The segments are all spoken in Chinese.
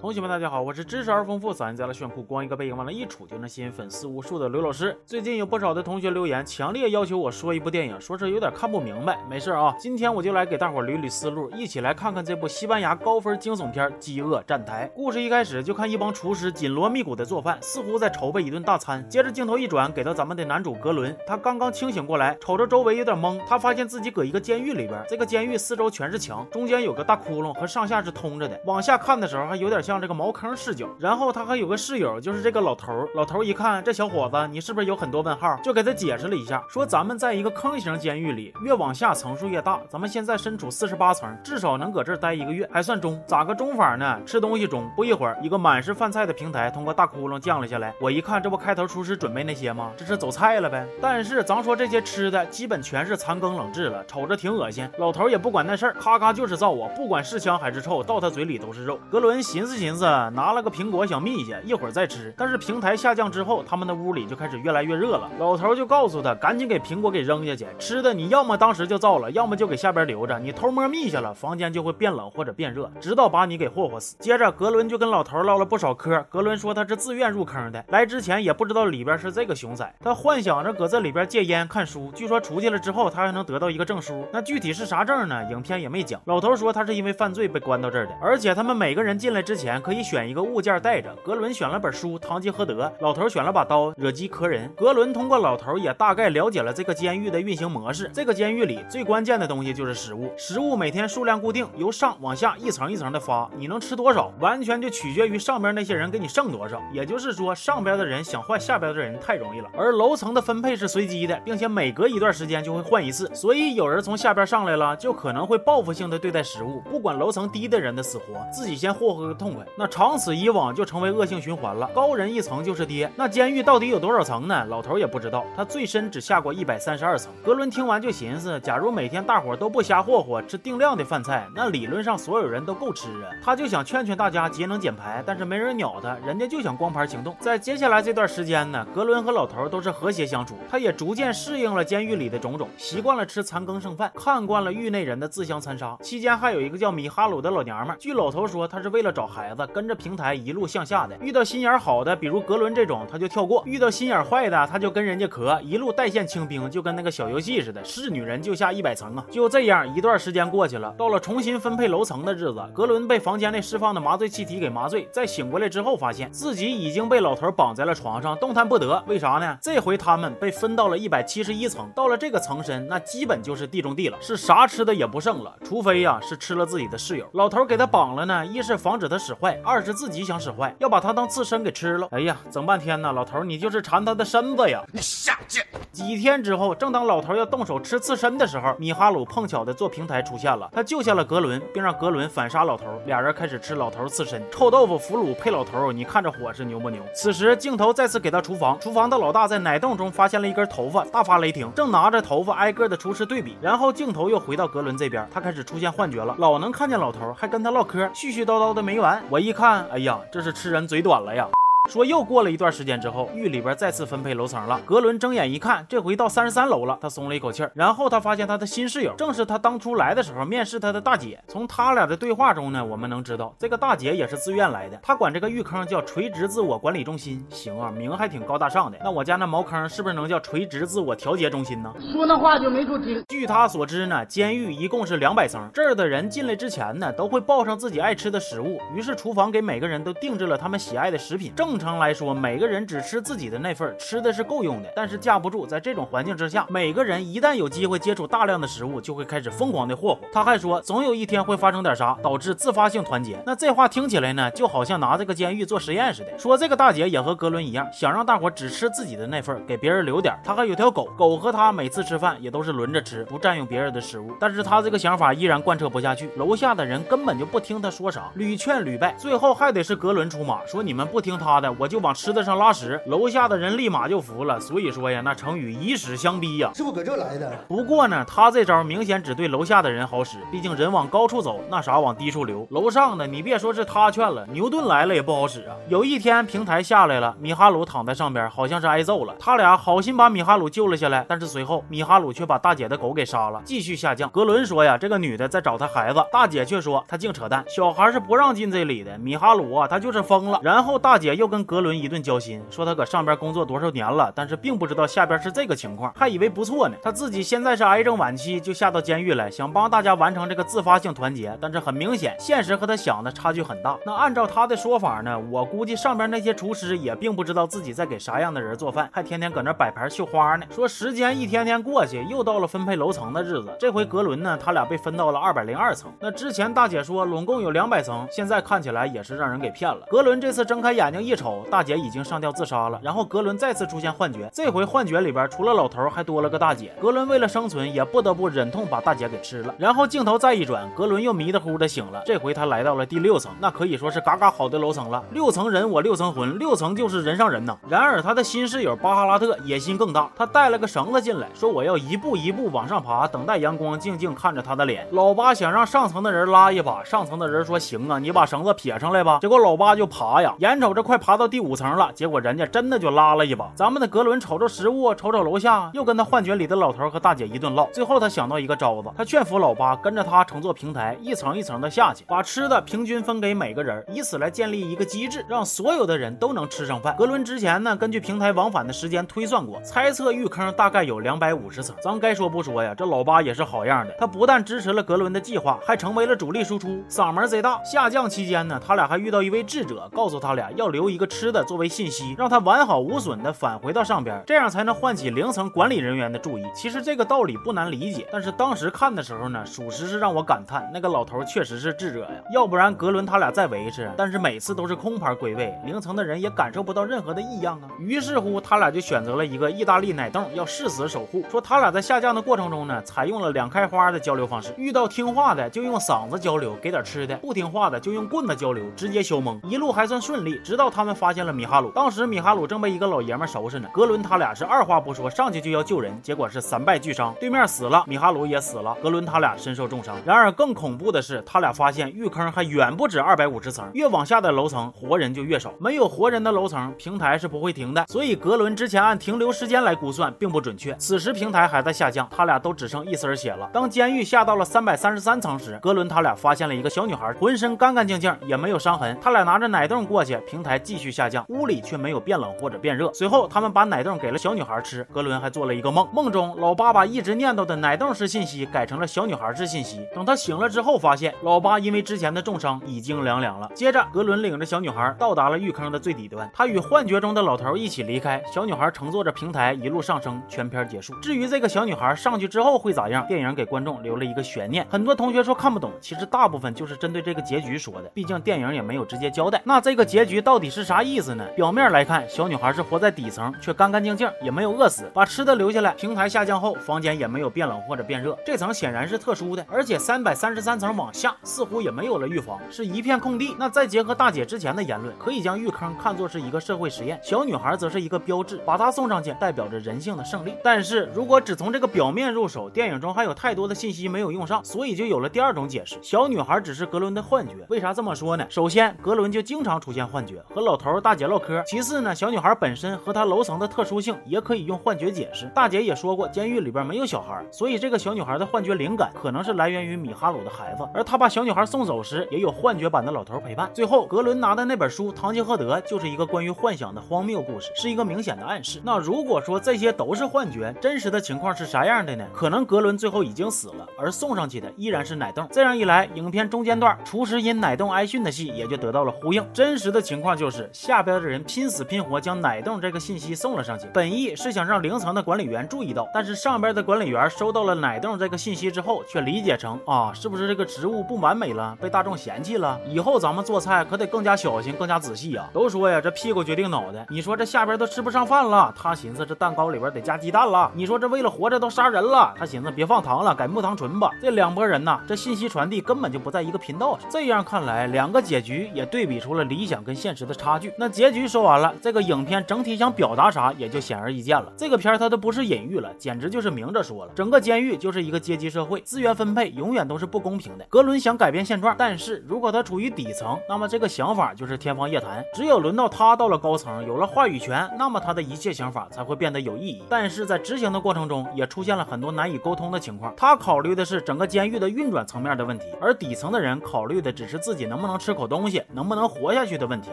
同学们，大家好，我是知识而丰富、嗓音在了炫酷、光一个背影往那一杵就能吸引粉丝无数的刘老师。最近有不少的同学留言，强烈要求我说一部电影，说是有点看不明白。没事啊，今天我就来给大伙捋捋思路，一起来看看这部西班牙高分惊悚片《饥饿站台》。故事一开始就看一帮厨师紧锣密鼓的做饭，似乎在筹备一顿大餐。接着镜头一转，给到咱们的男主格伦，他刚刚清醒过来，瞅着周围有点懵，他发现自己搁一个监狱里边，这个监狱四周全是墙，中间有个大窟窿和上下是通着的，往下看的时候还有点像这个茅坑视角。然后他还有个室友，就是这个老头。老头一看这小伙子，你是不是有很多问号？就给他解释了一下，说咱们在一个坑型监狱里，越往下层数越大。咱们现在身处四十八层，至少能搁这儿待一个月，还算中。咋个中法呢？吃东西中。不一会儿，一个满是饭菜的平台通过大窟窿降了下来。我一看，这不开头厨师准备那些吗？这是走菜了呗。但是咱说这些吃的，基本全是残羹冷炙了，瞅着挺恶心。老头也不管那事儿，咔咔就是造我，不管是香还是臭，到他嘴里都是肉。格伦寻思寻思，拿了。个苹果想眯下，一会儿再吃。但是平台下降之后，他们的屋里就开始越来越热了。老头就告诉他，赶紧给苹果给扔下去。吃的你要么当时就造了，要么就给下边留着。你偷摸眯下了，房间就会变冷或者变热，直到把你给霍霍死。接着格伦就跟老头唠了不少嗑。格伦说他是自愿入坑的，来之前也不知道里边是这个熊仔。他幻想着搁这里边戒烟看书，据说出去了之后他还能得到一个证书。那具体是啥证呢？影片也没讲。老头说他是因为犯罪被关到这儿的，而且他们每个人进来之前可以选一个物。件带着，格伦选了本书《堂吉诃德》，老头选了把刀，惹鸡磕人。格伦通过老头也大概了解了这个监狱的运行模式。这个监狱里最关键的东西就是食物，食物每天数量固定，由上往下一层一层的发，你能吃多少，完全就取决于上边那些人给你剩多少。也就是说，上边的人想换下边的人太容易了。而楼层的分配是随机的，并且每隔一段时间就会换一次，所以有人从下边上来了，就可能会报复性的对待食物，不管楼层低的人的死活，自己先霍霍个痛那长此以往就成为恶性循环了，高人一层就是爹。那监狱到底有多少层呢？老头也不知道，他最深只下过一百三十二层。格伦听完就寻思，假如每天大伙都不瞎霍霍，吃定量的饭菜，那理论上所有人都够吃啊。他就想劝劝大家节能减排，但是没人鸟他，人家就想光盘行动。在接下来这段时间呢，格伦和老头都是和谐相处，他也逐渐适应了监狱里的种种，习惯了吃残羹剩饭，看惯了狱内人的自相残杀。期间还有一个叫米哈鲁的老娘们，据老头说，他是为了找孩孩子，跟着平台。一路向下的，遇到心眼好的，比如格伦这种，他就跳过；遇到心眼坏的，他就跟人家磕，一路带线清兵，就跟那个小游戏似的。是女人就下一百层啊！就这样，一段时间过去了，到了重新分配楼层的日子，格伦被房间内释放的麻醉气体给麻醉，在醒过来之后，发现自己已经被老头绑在了床上，动弹不得。为啥呢？这回他们被分到了一百七十一层，到了这个层深，那基本就是地中地了，是啥吃的也不剩了，除非呀是吃了自己的室友。老头给他绑了呢，一是防止他使坏，二是自己。想使坏，要把他当刺身给吃了。哎呀，整半天呢，老头你就是馋他的身子呀！你下贱！几天之后，正当老头要动手吃刺身的时候，米哈鲁碰巧的做平台出现了，他救下了格伦，并让格伦反杀老头。俩人开始吃老头刺身，臭豆腐腐乳配老头，你看着伙食牛不牛？此时镜头再次给到厨房，厨房的老大在奶洞中发现了一根头发，大发雷霆，正拿着头发挨个的厨师对比。然后镜头又回到格伦这边，他开始出现幻觉了，老能看见老头，还跟他唠嗑，絮絮叨叨的没完。我一看，哎呀！这是吃人嘴短了呀。说又过了一段时间之后，狱里边再次分配楼层了。格伦睁眼一看，这回到三十三楼了，他松了一口气儿。然后他发现他的新室友正是他当初来的时候面试他的大姐。从他俩的对话中呢，我们能知道这个大姐也是自愿来的。她管这个狱坑叫垂直自我管理中心，行啊，名还挺高大上的。那我家那茅坑是不是能叫垂直自我调节中心呢？说那话就没处听。据他所知呢，监狱一共是两百层，这儿的人进来之前呢，都会报上自己爱吃的食物。于是厨房给每个人都定制了他们喜爱的食品。正正常来说，每每个人只吃自己的那份，吃的是够用的。但是架不住，在这种环境之下，每个人一旦有机会接触大量的食物，就会开始疯狂的霍霍。他还说，总有一天会发生点啥，导致自发性团结。那这话听起来呢，就好像拿这个监狱做实验似的。说这个大姐也和格伦一样，想让大伙只吃自己的那份，给别人留点。他还有条狗狗和他每次吃饭也都是轮着吃，不占用别人的食物。但是他这个想法依然贯彻不下去，楼下的人根本就不听他说啥，屡劝屡败，最后还得是格伦出马，说你们不听他的。的，我就往池子上拉屎，楼下的人立马就服了。所以说呀，那成语以屎相逼呀，是不搁这来的？不过呢，他这招明显只对楼下的人好使，毕竟人往高处走，那啥往低处流。楼上的你别说是他劝了，牛顿来了也不好使啊。有一天平台下来了，米哈鲁躺在上边，好像是挨揍了。他俩好心把米哈鲁救了下来，但是随后米哈鲁却把大姐的狗给杀了，继续下降。格伦说呀，这个女的在找他孩子，大姐却说他净扯淡，小孩是不让进这里的。米哈鲁啊，他就是疯了。然后大姐又跟跟格伦一顿交心，说他搁上边工作多少年了，但是并不知道下边是这个情况，还以为不错呢。他自己现在是癌症晚期，就下到监狱来，想帮大家完成这个自发性团结。但是很明显，现实和他想的差距很大。那按照他的说法呢，我估计上边那些厨师也并不知道自己在给啥样的人做饭，还天天搁那摆盘绣花呢。说时间一天天过去，又到了分配楼层的日子。这回格伦呢，他俩被分到了二百零二层。那之前大姐说拢共有两百层，现在看起来也是让人给骗了。格伦这次睁开眼睛一瞅瞅，大姐已经上吊自杀了。然后格伦再次出现幻觉，这回幻觉里边除了老头，还多了个大姐。格伦为了生存，也不得不忍痛把大姐给吃了。然后镜头再一转，格伦又迷得糊的醒了。这回他来到了第六层，那可以说是嘎嘎好的楼层了。六层人我六层魂，六层就是人上人呐。然而他的新室友巴哈拉特野心更大，他带了个绳子进来，说我要一步一步往上爬，等待阳光，静静看着他的脸。老八想让上层的人拉一把，上层的人说行啊，你把绳子撇上来吧。结果老八就爬呀，眼瞅着快爬爬到第五层了，结果人家真的就拉了一把。咱们的格伦瞅瞅食物，瞅瞅楼下，又跟他幻觉里的老头和大姐一顿唠。最后他想到一个招子，他劝服老八跟着他乘坐平台，一层一层的下去，把吃的平均分给每个人，以此来建立一个机制，让所有的人都能吃上饭。格伦之前呢，根据平台往返的时间推算过，猜测玉坑大概有两百五十层。咱该说不说呀，这老八也是好样的，他不但支持了格伦的计划，还成为了主力输出，嗓门贼大。下降期间呢，他俩还遇到一位智者，告诉他俩要留一个吃的作为信息，让他完好无损的返回到上边，这样才能唤起零层管理人员的注意。其实这个道理不难理解，但是当时看的时候呢，属实是让我感叹，那个老头确实是智者呀，要不然格伦他俩再维持，但是每次都是空盘归位，零层的人也感受不到任何的异样啊。于是乎，他俩就选择了一个意大利奶冻，要誓死守护。说他俩在下降的过程中呢，采用了两开花的交流方式，遇到听话的就用嗓子交流，给点吃的；不听话的就用棍子交流，直接削懵。一路还算顺利，直到他他们发现了米哈鲁。当时米哈鲁正被一个老爷们收拾呢，格伦他俩是二话不说上去就要救人，结果是三败俱伤，对面死了，米哈鲁也死了，格伦他俩身受重伤。然而更恐怖的是，他俩发现玉坑还远不止二百五十层，越往下的楼层活人就越少，没有活人的楼层，平台是不会停的。所以格伦之前按停留时间来估算并不准确。此时平台还在下降，他俩都只剩一丝血了。当监狱下到了三百三十三层时，格伦他俩发现了一个小女孩，浑身干干净净，也没有伤痕。他俩拿着奶冻过去，平台继续下降，屋里却没有变冷或者变热。随后他们把奶冻给了小女孩吃，格伦还做了一个梦，梦中老八把一直念叨的奶冻式信息改成了小女孩式信息。等他醒了之后，发现老八因为之前的重伤已经凉凉了。接着格伦领着小女孩到达了浴坑的最底端，他与幻觉中的老头一起离开，小女孩乘坐着平台一路上升。全片结束。至于这个小女孩上去之后会咋样，电影给观众留了一个悬念。很多同学说看不懂，其实大部分就是针对这个结局说的，毕竟电影也没有直接交代。那这个结局到底是啥意思呢？表面来看，小女孩是活在底层，却干干净净，也没有饿死，把吃的留下来。平台下降后，房间也没有变冷或者变热，这层显然是特殊的。而且三百三十三层往下，似乎也没有了预防，是一片空地。那再结合大姐之前的言论，可以将玉坑看作是一个社会实验，小女孩则是一个标志，把她送上去代表着人性的胜利。但是如果只从这个表面入手，电影中还有太多的信息没有用上，所以就有了第二种解释：小女孩只是格伦的幻觉。为啥这么说呢？首先，格伦就经常出现幻觉，和老老头大姐唠嗑；其次呢，小女孩本身和她楼层的特殊性也可以用幻觉解释。大姐也说过，监狱里边没有小孩，所以这个小女孩的幻觉灵感可能是来源于米哈鲁的孩子，而她把小女孩送走时，也有幻觉版的老头陪伴。最后，格伦拿的那本书《堂吉诃德》就是一个关于幻想的荒谬故事，是一个明显的暗示。那如果说这些都是幻觉，真实的情况是啥样的呢？可能格伦最后已经死了，而送上去的依然是奶冻。这样一来，影片中间段厨师因奶冻挨训的戏也就得到了呼应。真实的情况就是下边的人拼死拼活将奶冻这个信息送了上去，本意是想让零层的管理员注意到，但是上边的管理员收到了奶冻这个信息之后，却理解成啊，是不是这个植物不完美了，被大众嫌弃了？以后咱们做菜可得更加小心，更加仔细呀。都说呀，这屁股决定脑袋。你说这下边都吃不上饭了，他寻思这蛋糕里边得加鸡蛋了。你说这为了活着都杀人了，他寻思别放糖了，改木糖醇吧。这两拨人呐，这信息传递根本就不在一个频道上。这样看来，两个结局也对比出了理想跟现实的差。那结局说完了，这个影片整体想表达啥也就显而易见了。这个片它都不是隐喻了，简直就是明着说了。整个监狱就是一个阶级社会，资源分配永远都是不公平的。格伦想改变现状，但是如果他处于底层，那么这个想法就是天方夜谭。只有轮到他到了高层，有了话语权，那么他的一切想法才会变得有意义。但是在执行的过程中，也出现了很多难以沟通的情况。他考虑的是整个监狱的运转层面的问题，而底层的人考虑的只是自己能不能吃口东西，能不能活下去的问题。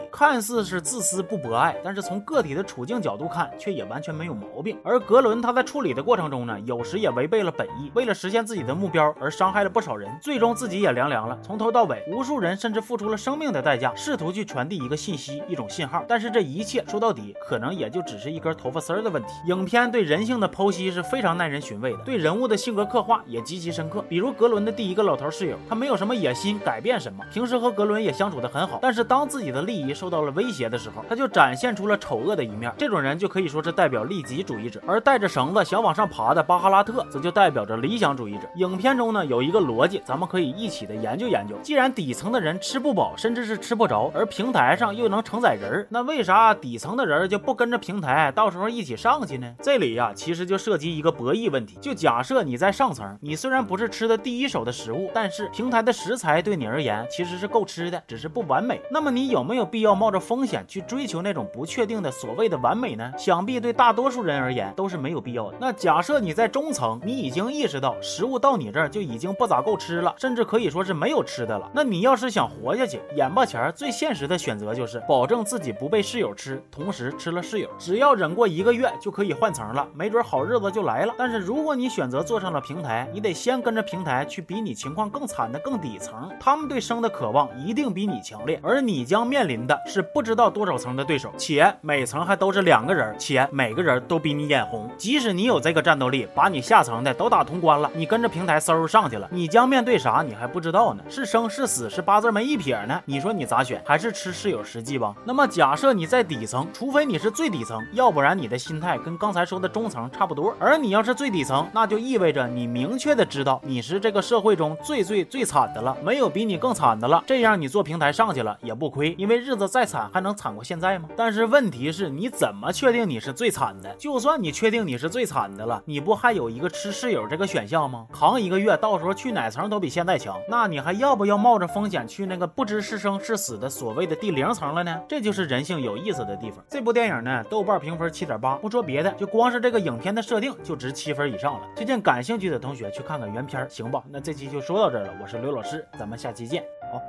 看似自是自私不博爱，但是从个体的处境角度看，却也完全没有毛病。而格伦他在处理的过程中呢，有时也违背了本意，为了实现自己的目标而伤害了不少人，最终自己也凉凉了。从头到尾，无数人甚至付出了生命的代价，试图去传递一个信息、一种信号。但是这一切说到底，可能也就只是一根头发丝儿的问题。影片对人性的剖析是非常耐人寻味的，对人物的性格刻画也极其深刻。比如格伦的第一个老头室友，他没有什么野心，改变什么，平时和格伦也相处的很好。但是当自己的利益受到了威胁的时候，他就展现出了丑恶的一面。这种人就可以说是代表利己主义者，而带着绳子想往上爬的巴哈拉特，则就代表着理想主义者。影片中呢有一个逻辑，咱们可以一起的研究研究。既然底层的人吃不饱，甚至是吃不着，而平台上又能承载人，那为啥底层的人就不跟着平台，到时候一起上去呢？这里呀，其实就涉及一个博弈问题。就假设你在上层，你虽然不是吃的第一手的食物，但是平台的食材对你而言其实是够吃的，只是不完美。那么你有没有必要冒着风险去追求那种不确定的所谓的完美呢？想必对大多数人而言都是没有必要的。那假设你在中层，你已经意识到食物到你这儿就已经不咋够吃了，甚至可以说是没有吃的了。那你要是想活下去，眼巴前最现实的选择就是保证自己不被室友吃，同时吃了室友。只要忍过一个月，就可以换层了，没准好日子就来了。但是如果你选择坐上了平台，你得先跟着平台去比你情况更惨的更底层，他们对生的渴望一定比你强烈，而你将面临的是不知道多少层的对手，且每层还都是两个人，且每个人都比你眼红。即使你有这个战斗力，把你下层的都打通关了，你跟着平台嗖上去了，你将面对啥？你还不知道呢？是生是死，是八字没一撇呢？你说你咋选？还是吃室友实际吧？那么假设你在底层，除非你是最底层，要不然你的心态跟刚才说的中层差不多。而你要是最底层，那就意味着你明确的知道你是这个社会中最最最惨的了，没有比你更惨的了。这样你做平台上去了也不亏，因为日子再惨还能惨过现在吗？但是问题是，你怎么确定你是最惨的？就算你确定你是最惨的了，你不还有一个吃室友这个选项吗？扛一个月，到时候去哪层都比现在强，那你还要不要冒着风险去那个不知是生是死的所谓的第零层了呢？这就是人性有意思的地方。这部电影呢，豆瓣评分七点八，不说别的，就光是这个影片的设定就值七分以上了。推荐感兴趣的同学去看看原片，行吧？那这期就说到这儿了，我是刘老师，咱们下期见，好。